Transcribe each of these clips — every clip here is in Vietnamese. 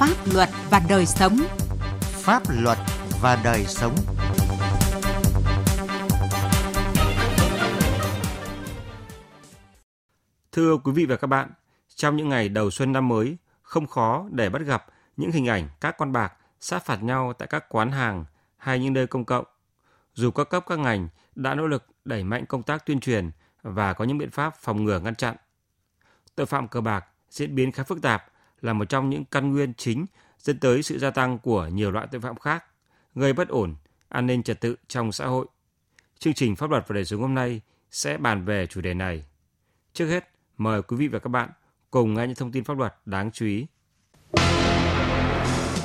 Pháp luật và đời sống. Pháp luật và đời sống. Thưa quý vị và các bạn, trong những ngày đầu xuân năm mới, không khó để bắt gặp những hình ảnh các con bạc sát phạt nhau tại các quán hàng hay những nơi công cộng. Dù các cấp các ngành đã nỗ lực đẩy mạnh công tác tuyên truyền và có những biện pháp phòng ngừa ngăn chặn. Tội phạm cờ bạc diễn biến khá phức tạp là một trong những căn nguyên chính dẫn tới sự gia tăng của nhiều loại tội phạm khác, gây bất ổn, an ninh trật tự trong xã hội. Chương trình Pháp luật và đời sống hôm nay sẽ bàn về chủ đề này. Trước hết, mời quý vị và các bạn cùng nghe những thông tin pháp luật đáng chú ý.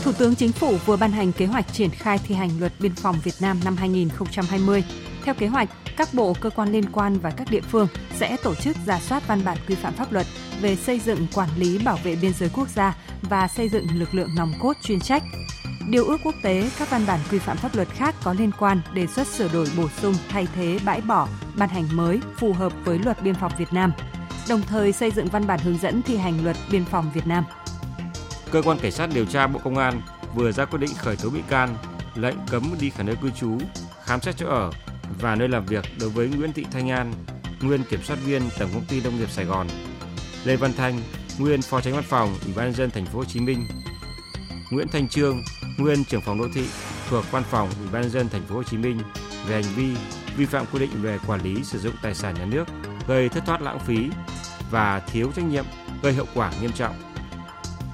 Thủ tướng Chính phủ vừa ban hành kế hoạch triển khai thi hành luật biên phòng Việt Nam năm 2020. Theo kế hoạch, các bộ cơ quan liên quan và các địa phương sẽ tổ chức giả soát văn bản quy phạm pháp luật về xây dựng quản lý bảo vệ biên giới quốc gia và xây dựng lực lượng nòng cốt chuyên trách. Điều ước quốc tế, các văn bản quy phạm pháp luật khác có liên quan đề xuất sửa đổi bổ sung thay thế bãi bỏ, ban hành mới phù hợp với luật biên phòng Việt Nam, đồng thời xây dựng văn bản hướng dẫn thi hành luật biên phòng Việt Nam. Cơ quan Cảnh sát điều tra Bộ Công an vừa ra quyết định khởi tố bị can, lệnh cấm đi khỏi nơi cư trú, khám xét chỗ ở và nơi làm việc đối với Nguyễn Thị Thanh An, nguyên kiểm soát viên Tổng công ty Nông nghiệp Sài Gòn, Lê Văn Thanh, nguyên phó tránh văn phòng Ủy ban nhân dân thành phố Hồ Chí Minh, Nguyễn Thanh Trương, nguyên trưởng phòng đô thị thuộc văn phòng Ủy ban nhân dân thành phố Hồ Chí Minh về hành vi vi phạm quy định về quản lý sử dụng tài sản nhà nước, gây thất thoát lãng phí và thiếu trách nhiệm, gây hậu quả nghiêm trọng.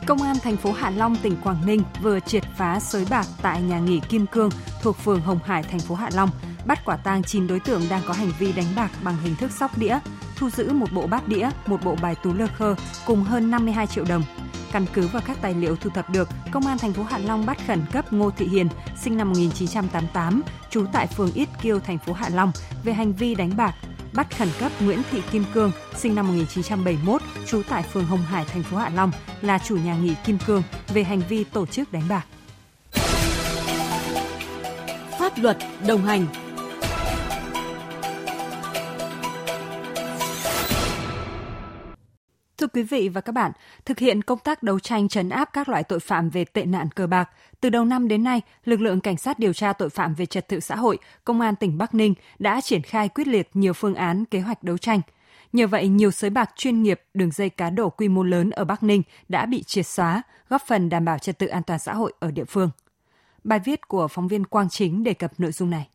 Công an thành phố Hạ Long, tỉnh Quảng Ninh vừa triệt phá sới bạc tại nhà nghỉ Kim Cương thuộc phường Hồng Hải, thành phố Hạ Long, bắt quả tang 9 đối tượng đang có hành vi đánh bạc bằng hình thức sóc đĩa, thu giữ một bộ bát đĩa, một bộ bài tú lơ khơ cùng hơn 52 triệu đồng. Căn cứ vào các tài liệu thu thập được, Công an thành phố Hạ Long bắt khẩn cấp Ngô Thị Hiền, sinh năm 1988, trú tại phường Ít Kiêu, thành phố Hạ Long về hành vi đánh bạc. Bắt khẩn cấp Nguyễn Thị Kim Cương, sinh năm 1971, trú tại phường Hồng Hải, thành phố Hạ Long, là chủ nhà nghỉ Kim Cương về hành vi tổ chức đánh bạc. Pháp luật đồng hành Thưa quý vị và các bạn, thực hiện công tác đấu tranh trấn áp các loại tội phạm về tệ nạn cờ bạc, từ đầu năm đến nay, lực lượng cảnh sát điều tra tội phạm về trật tự xã hội, công an tỉnh Bắc Ninh đã triển khai quyết liệt nhiều phương án kế hoạch đấu tranh. Nhờ vậy, nhiều sới bạc chuyên nghiệp, đường dây cá độ quy mô lớn ở Bắc Ninh đã bị triệt xóa, góp phần đảm bảo trật tự an toàn xã hội ở địa phương. Bài viết của phóng viên Quang Chính đề cập nội dung này.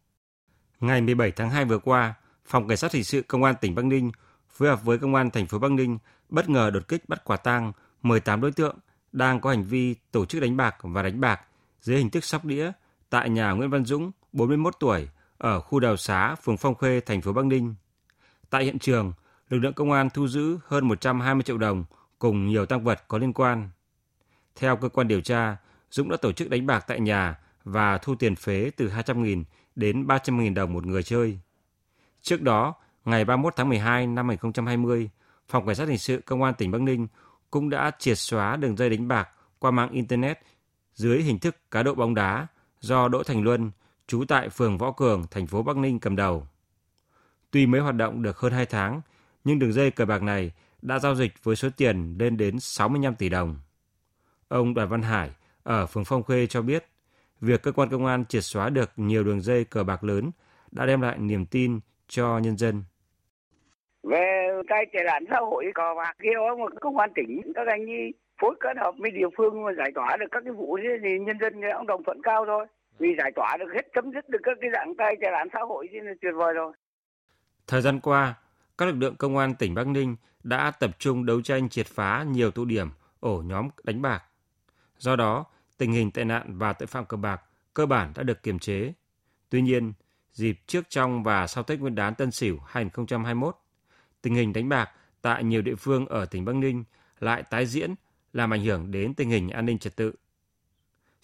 Ngày 17 tháng 2 vừa qua, Phòng Cảnh sát Hình sự Công an tỉnh Bắc Ninh phối hợp với Công an thành phố Bắc Ninh bất ngờ đột kích bắt quả tang 18 đối tượng đang có hành vi tổ chức đánh bạc và đánh bạc dưới hình thức sóc đĩa tại nhà Nguyễn Văn Dũng, 41 tuổi, ở khu đào xá, phường Phong Khê, thành phố Bắc Ninh. Tại hiện trường, lực lượng công an thu giữ hơn 120 triệu đồng cùng nhiều tăng vật có liên quan. Theo cơ quan điều tra, Dũng đã tổ chức đánh bạc tại nhà và thu tiền phế từ 200.000 đến 300.000 đồng một người chơi. Trước đó, ngày 31 tháng 12 năm 2020, Phòng Cảnh sát Hình sự Công an tỉnh Bắc Ninh cũng đã triệt xóa đường dây đánh bạc qua mạng Internet dưới hình thức cá độ bóng đá do Đỗ Thành Luân, trú tại phường Võ Cường, thành phố Bắc Ninh cầm đầu. Tuy mới hoạt động được hơn 2 tháng, nhưng đường dây cờ bạc này đã giao dịch với số tiền lên đến 65 tỷ đồng. Ông Đoàn Văn Hải ở phường Phong Khê cho biết, việc cơ quan công an triệt xóa được nhiều đường dây cờ bạc lớn đã đem lại niềm tin cho nhân dân. Về cái tệ nạn xã hội cờ bạc kêu mà công an tỉnh các anh đi phối kết hợp với địa phương mà giải tỏa được các cái vụ thì nhân dân cũng đồng thuận cao thôi. Vì giải tỏa được hết chấm dứt được các cái dạng tay tệ nạn xã hội thì là tuyệt vời rồi. Thời gian qua, các lực lượng công an tỉnh Bắc Ninh đã tập trung đấu tranh triệt phá nhiều tụ điểm, ổ nhóm đánh bạc. Do đó, tình hình tệ nạn và tội phạm cờ bạc cơ bản đã được kiềm chế. Tuy nhiên, dịp trước trong và sau Tết Nguyên đán Tân Sửu 2021, tình hình đánh bạc tại nhiều địa phương ở tỉnh Bắc Ninh lại tái diễn làm ảnh hưởng đến tình hình an ninh trật tự.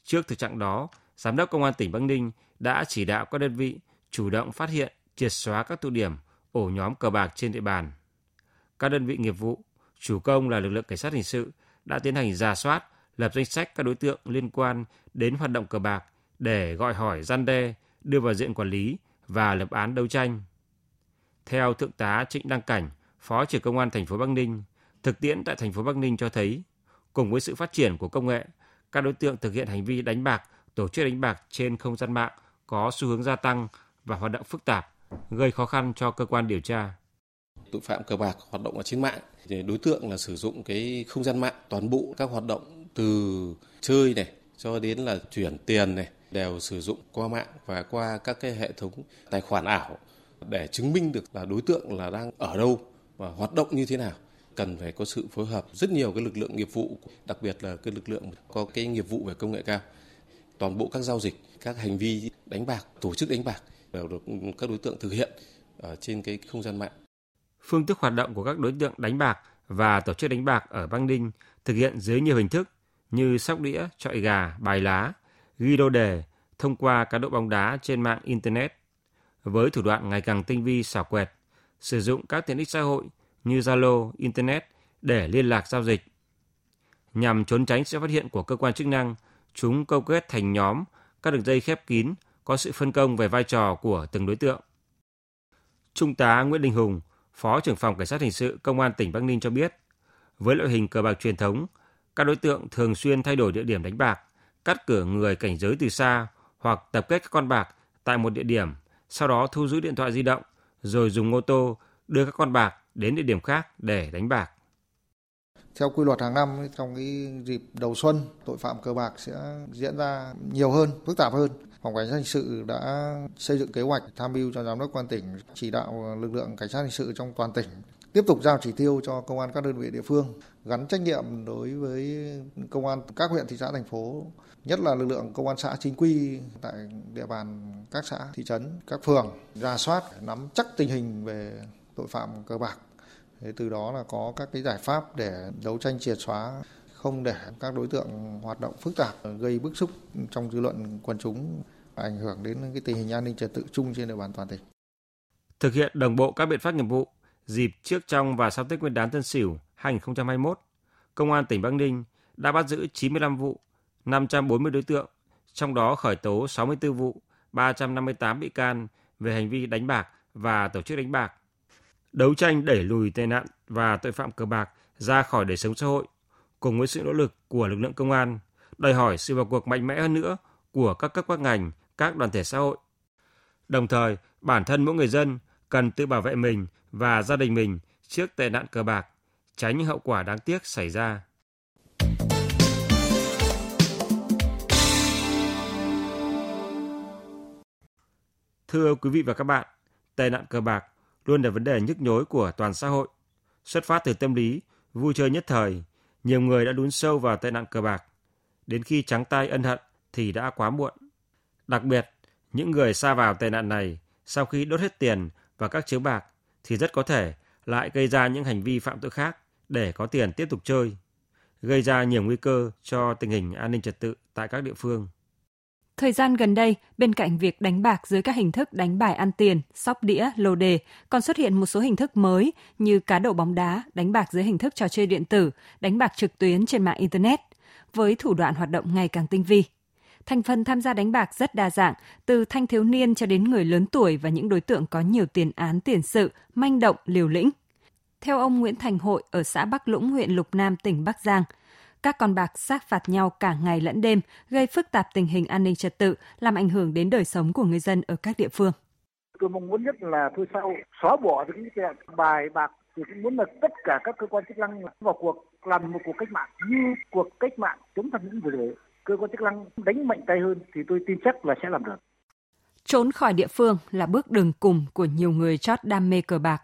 Trước thực trạng đó, Giám đốc Công an tỉnh Bắc Ninh đã chỉ đạo các đơn vị chủ động phát hiện, triệt xóa các tụ điểm, ổ nhóm cờ bạc trên địa bàn. Các đơn vị nghiệp vụ, chủ công là lực lượng cảnh sát hình sự đã tiến hành ra soát, lập danh sách các đối tượng liên quan đến hoạt động cờ bạc để gọi hỏi gian đe, đưa vào diện quản lý và lập án đấu tranh. Theo Thượng tá Trịnh Đăng Cảnh, Phó trưởng Công an thành phố Bắc Ninh, thực tiễn tại thành phố Bắc Ninh cho thấy, cùng với sự phát triển của công nghệ, các đối tượng thực hiện hành vi đánh bạc, tổ chức đánh bạc trên không gian mạng có xu hướng gia tăng và hoạt động phức tạp, gây khó khăn cho cơ quan điều tra. Tội phạm cờ bạc hoạt động ở trên mạng, thì đối tượng là sử dụng cái không gian mạng, toàn bộ các hoạt động từ chơi này cho đến là chuyển tiền này đều sử dụng qua mạng và qua các cái hệ thống tài khoản ảo để chứng minh được là đối tượng là đang ở đâu và hoạt động như thế nào. Cần phải có sự phối hợp rất nhiều cái lực lượng nghiệp vụ đặc biệt là cái lực lượng có cái nghiệp vụ về công nghệ cao. Toàn bộ các giao dịch các hành vi đánh bạc tổ chức đánh bạc đều được các đối tượng thực hiện ở trên cái không gian mạng. Phương thức hoạt động của các đối tượng đánh bạc và tổ chức đánh bạc ở Băng Ninh thực hiện dưới nhiều hình thức như sóc đĩa, trọi gà, bài lá, ghi lô đề thông qua cá độ bóng đá trên mạng Internet. Với thủ đoạn ngày càng tinh vi xảo quyệt, sử dụng các tiện ích xã hội như Zalo, Internet để liên lạc giao dịch. Nhằm trốn tránh sự phát hiện của cơ quan chức năng, chúng câu kết thành nhóm các đường dây khép kín có sự phân công về vai trò của từng đối tượng. Trung tá Nguyễn Đình Hùng, Phó trưởng phòng Cảnh sát hình sự Công an tỉnh Bắc Ninh cho biết, với loại hình cờ bạc truyền thống, các đối tượng thường xuyên thay đổi địa điểm đánh bạc, cắt cửa người cảnh giới từ xa hoặc tập kết các con bạc tại một địa điểm, sau đó thu giữ điện thoại di động, rồi dùng ô tô đưa các con bạc đến địa điểm khác để đánh bạc. Theo quy luật hàng năm trong cái dịp đầu xuân, tội phạm cờ bạc sẽ diễn ra nhiều hơn, phức tạp hơn. Phòng Cảnh sát hình sự đã xây dựng kế hoạch tham mưu cho giám đốc quan tỉnh chỉ đạo lực lượng cảnh sát hình sự trong toàn tỉnh tiếp tục giao chỉ tiêu cho công an các đơn vị địa phương, gắn trách nhiệm đối với công an các huyện, thị xã, thành phố, nhất là lực lượng công an xã chính quy tại địa bàn các xã, thị trấn, các phường ra soát, nắm chắc tình hình về tội phạm cờ bạc Thế từ đó là có các cái giải pháp để đấu tranh triệt xóa, không để các đối tượng hoạt động phức tạp, gây bức xúc trong dư luận quần chúng, ảnh hưởng đến cái tình hình an ninh trật tự chung trên địa bàn toàn tỉnh. Thực hiện đồng bộ các biện pháp nghiệp vụ dịp trước trong và sau Tết Nguyên đán Tân Sửu 2021, Công an tỉnh Bắc Ninh đã bắt giữ 95 vụ, 540 đối tượng, trong đó khởi tố 64 vụ, 358 bị can về hành vi đánh bạc và tổ chức đánh bạc. Đấu tranh đẩy lùi tệ nạn và tội phạm cờ bạc ra khỏi đời sống xã hội, cùng với sự nỗ lực của lực lượng công an, đòi hỏi sự vào cuộc mạnh mẽ hơn nữa của các cấp các ngành, các đoàn thể xã hội. Đồng thời, bản thân mỗi người dân cần tự bảo vệ mình và gia đình mình trước tệ nạn cờ bạc, tránh những hậu quả đáng tiếc xảy ra. Thưa quý vị và các bạn, tệ nạn cờ bạc luôn là vấn đề nhức nhối của toàn xã hội. Xuất phát từ tâm lý, vui chơi nhất thời, nhiều người đã đún sâu vào tệ nạn cờ bạc. Đến khi trắng tay ân hận thì đã quá muộn. Đặc biệt, những người xa vào tệ nạn này sau khi đốt hết tiền và các chiếu bạc thì rất có thể lại gây ra những hành vi phạm tội khác để có tiền tiếp tục chơi, gây ra nhiều nguy cơ cho tình hình an ninh trật tự tại các địa phương. Thời gian gần đây, bên cạnh việc đánh bạc dưới các hình thức đánh bài ăn tiền, sóc đĩa, lô đề, còn xuất hiện một số hình thức mới như cá độ bóng đá, đánh bạc dưới hình thức trò chơi điện tử, đánh bạc trực tuyến trên mạng Internet, với thủ đoạn hoạt động ngày càng tinh vi. Thành phần tham gia đánh bạc rất đa dạng, từ thanh thiếu niên cho đến người lớn tuổi và những đối tượng có nhiều tiền án tiền sự, manh động, liều lĩnh. Theo ông Nguyễn Thành Hội ở xã Bắc Lũng, huyện Lục Nam, tỉnh Bắc Giang, các con bạc sát phạt nhau cả ngày lẫn đêm, gây phức tạp tình hình an ninh trật tự, làm ảnh hưởng đến đời sống của người dân ở các địa phương. Tôi mong muốn nhất là thôi sau xóa bỏ những cái bài bạc thì cũng muốn là tất cả các cơ quan chức năng vào cuộc làm một cuộc cách mạng như cuộc cách mạng chống tham nhũng vừa rồi cơ quan chức năng đánh mạnh tay hơn thì tôi tin chắc là sẽ làm được. Trốn khỏi địa phương là bước đường cùng của nhiều người chót đam mê cờ bạc.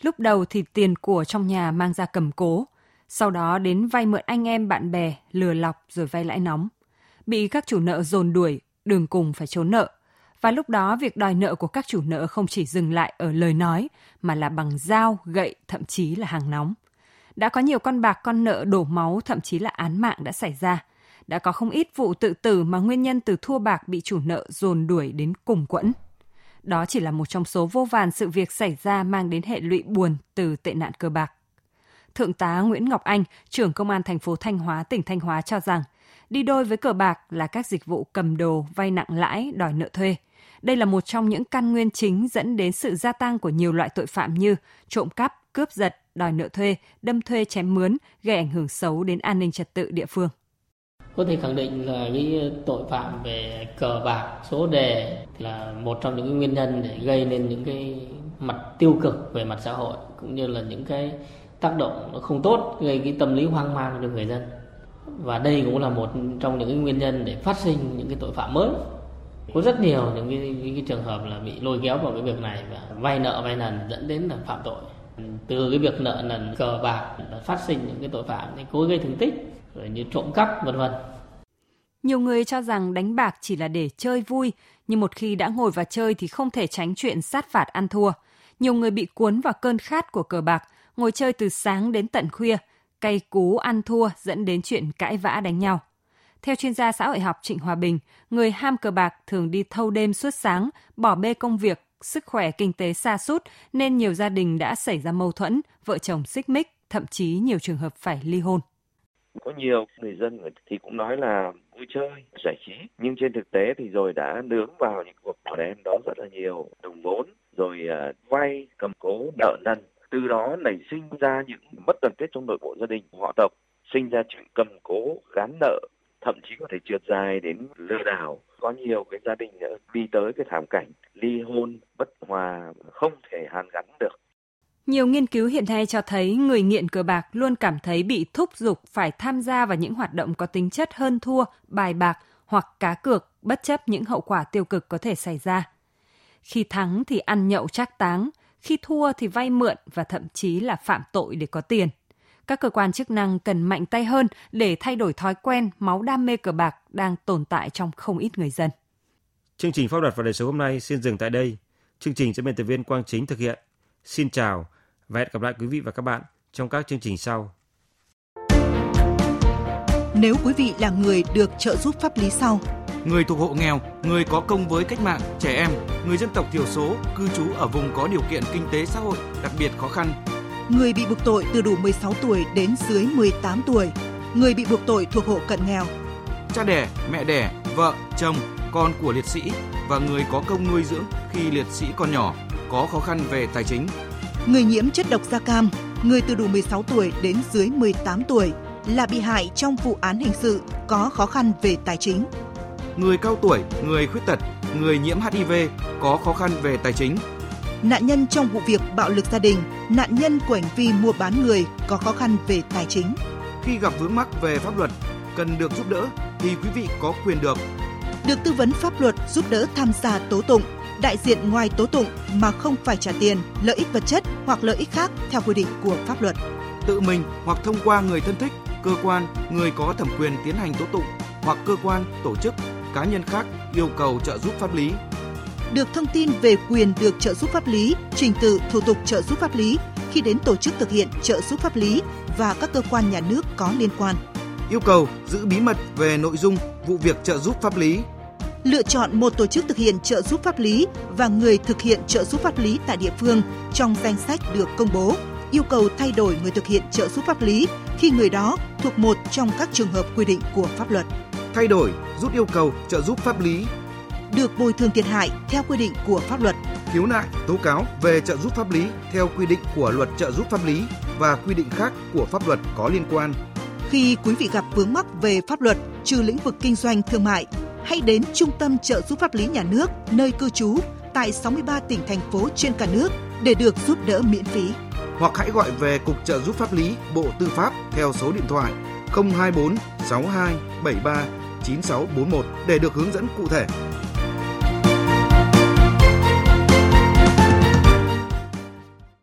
Lúc đầu thì tiền của trong nhà mang ra cầm cố, sau đó đến vay mượn anh em bạn bè, lừa lọc rồi vay lãi nóng. Bị các chủ nợ dồn đuổi, đường cùng phải trốn nợ. Và lúc đó việc đòi nợ của các chủ nợ không chỉ dừng lại ở lời nói, mà là bằng dao, gậy, thậm chí là hàng nóng. Đã có nhiều con bạc con nợ đổ máu, thậm chí là án mạng đã xảy ra. Đã có không ít vụ tự tử mà nguyên nhân từ thua bạc bị chủ nợ dồn đuổi đến cùng quẫn. Đó chỉ là một trong số vô vàn sự việc xảy ra mang đến hệ lụy buồn từ tệ nạn cờ bạc. Thượng tá Nguyễn Ngọc Anh, trưởng công an thành phố Thanh Hóa, tỉnh Thanh Hóa cho rằng, đi đôi với cờ bạc là các dịch vụ cầm đồ, vay nặng lãi, đòi nợ thuê. Đây là một trong những căn nguyên chính dẫn đến sự gia tăng của nhiều loại tội phạm như trộm cắp, cướp giật, đòi nợ thuê, đâm thuê chém mướn, gây ảnh hưởng xấu đến an ninh trật tự địa phương. Có thể khẳng định là cái tội phạm về cờ bạc, số đề là một trong những nguyên nhân để gây nên những cái mặt tiêu cực về mặt xã hội cũng như là những cái tác động nó không tốt gây cái tâm lý hoang mang cho người dân. Và đây cũng là một trong những cái nguyên nhân để phát sinh những cái tội phạm mới. Có rất nhiều những cái, những cái trường hợp là bị lôi kéo vào cái việc này và vay nợ vay nần dẫn đến là phạm tội. Từ cái việc nợ nần cờ bạc phát sinh những cái tội phạm thì cố gây thương tích rồi như trộm cắp vân vân nhiều người cho rằng đánh bạc chỉ là để chơi vui, nhưng một khi đã ngồi vào chơi thì không thể tránh chuyện sát phạt ăn thua. Nhiều người bị cuốn vào cơn khát của cờ bạc, ngồi chơi từ sáng đến tận khuya, cay cú ăn thua dẫn đến chuyện cãi vã đánh nhau. Theo chuyên gia xã hội học Trịnh Hòa Bình, người ham cờ bạc thường đi thâu đêm suốt sáng, bỏ bê công việc, sức khỏe kinh tế xa sút nên nhiều gia đình đã xảy ra mâu thuẫn, vợ chồng xích mích, thậm chí nhiều trường hợp phải ly hôn. Có nhiều người dân thì cũng nói là vui chơi, giải trí, nhưng trên thực tế thì rồi đã nướng vào những cuộc bỏ đen đó rất là nhiều đồng vốn, rồi uh, vay, cầm cố, nợ nần. Từ đó nảy sinh ra những mất đoàn kết trong nội bộ gia đình, họ tộc, sinh ra chuyện cầm cố, gán nợ, thậm chí có thể trượt dài đến lừa đảo. Có nhiều cái gia đình đi tới cái thảm cảnh ly hôn, bất hòa, không thể hàn gắn được. Nhiều nghiên cứu hiện nay cho thấy người nghiện cờ bạc luôn cảm thấy bị thúc giục phải tham gia vào những hoạt động có tính chất hơn thua, bài bạc hoặc cá cược bất chấp những hậu quả tiêu cực có thể xảy ra. Khi thắng thì ăn nhậu trác táng, khi thua thì vay mượn và thậm chí là phạm tội để có tiền. Các cơ quan chức năng cần mạnh tay hơn để thay đổi thói quen máu đam mê cờ bạc đang tồn tại trong không ít người dân. Chương trình pháp luật và đời sống hôm nay xin dừng tại đây. Chương trình do biên tập viên Quang Chính thực hiện. Xin chào và hẹn gặp lại quý vị và các bạn trong các chương trình sau. Nếu quý vị là người được trợ giúp pháp lý sau, người thuộc hộ nghèo, người có công với cách mạng, trẻ em, người dân tộc thiểu số, cư trú ở vùng có điều kiện kinh tế xã hội đặc biệt khó khăn, người bị buộc tội từ đủ 16 tuổi đến dưới 18 tuổi, người bị buộc tội thuộc hộ cận nghèo, cha đẻ, mẹ đẻ, vợ, chồng, con của liệt sĩ và người có công nuôi dưỡng khi liệt sĩ còn nhỏ, có khó khăn về tài chính, người nhiễm chất độc da cam, người từ đủ 16 tuổi đến dưới 18 tuổi là bị hại trong vụ án hình sự có khó khăn về tài chính. Người cao tuổi, người khuyết tật, người nhiễm HIV có khó khăn về tài chính. Nạn nhân trong vụ việc bạo lực gia đình, nạn nhân của hành vi mua bán người có khó khăn về tài chính. Khi gặp vướng mắc về pháp luật, cần được giúp đỡ thì quý vị có quyền được được tư vấn pháp luật giúp đỡ tham gia tố tụng đại diện ngoài tố tụng mà không phải trả tiền, lợi ích vật chất hoặc lợi ích khác theo quy định của pháp luật. Tự mình hoặc thông qua người thân thích, cơ quan, người có thẩm quyền tiến hành tố tụng hoặc cơ quan, tổ chức, cá nhân khác yêu cầu trợ giúp pháp lý. Được thông tin về quyền được trợ giúp pháp lý, trình tự thủ tục trợ giúp pháp lý khi đến tổ chức thực hiện trợ giúp pháp lý và các cơ quan nhà nước có liên quan. Yêu cầu giữ bí mật về nội dung vụ việc trợ giúp pháp lý lựa chọn một tổ chức thực hiện trợ giúp pháp lý và người thực hiện trợ giúp pháp lý tại địa phương trong danh sách được công bố, yêu cầu thay đổi người thực hiện trợ giúp pháp lý khi người đó thuộc một trong các trường hợp quy định của pháp luật. Thay đổi, rút yêu cầu trợ giúp pháp lý được bồi thường thiệt hại theo quy định của pháp luật. Khiếu nại, tố cáo về trợ giúp pháp lý theo quy định của luật trợ giúp pháp lý và quy định khác của pháp luật có liên quan. Khi quý vị gặp vướng mắc về pháp luật trừ lĩnh vực kinh doanh thương mại, hãy đến Trung tâm trợ giúp pháp lý nhà nước, nơi cư trú, tại 63 tỉnh, thành phố trên cả nước để được giúp đỡ miễn phí. Hoặc hãy gọi về Cục trợ giúp pháp lý Bộ Tư pháp theo số điện thoại 024 62 73 9641 để được hướng dẫn cụ thể.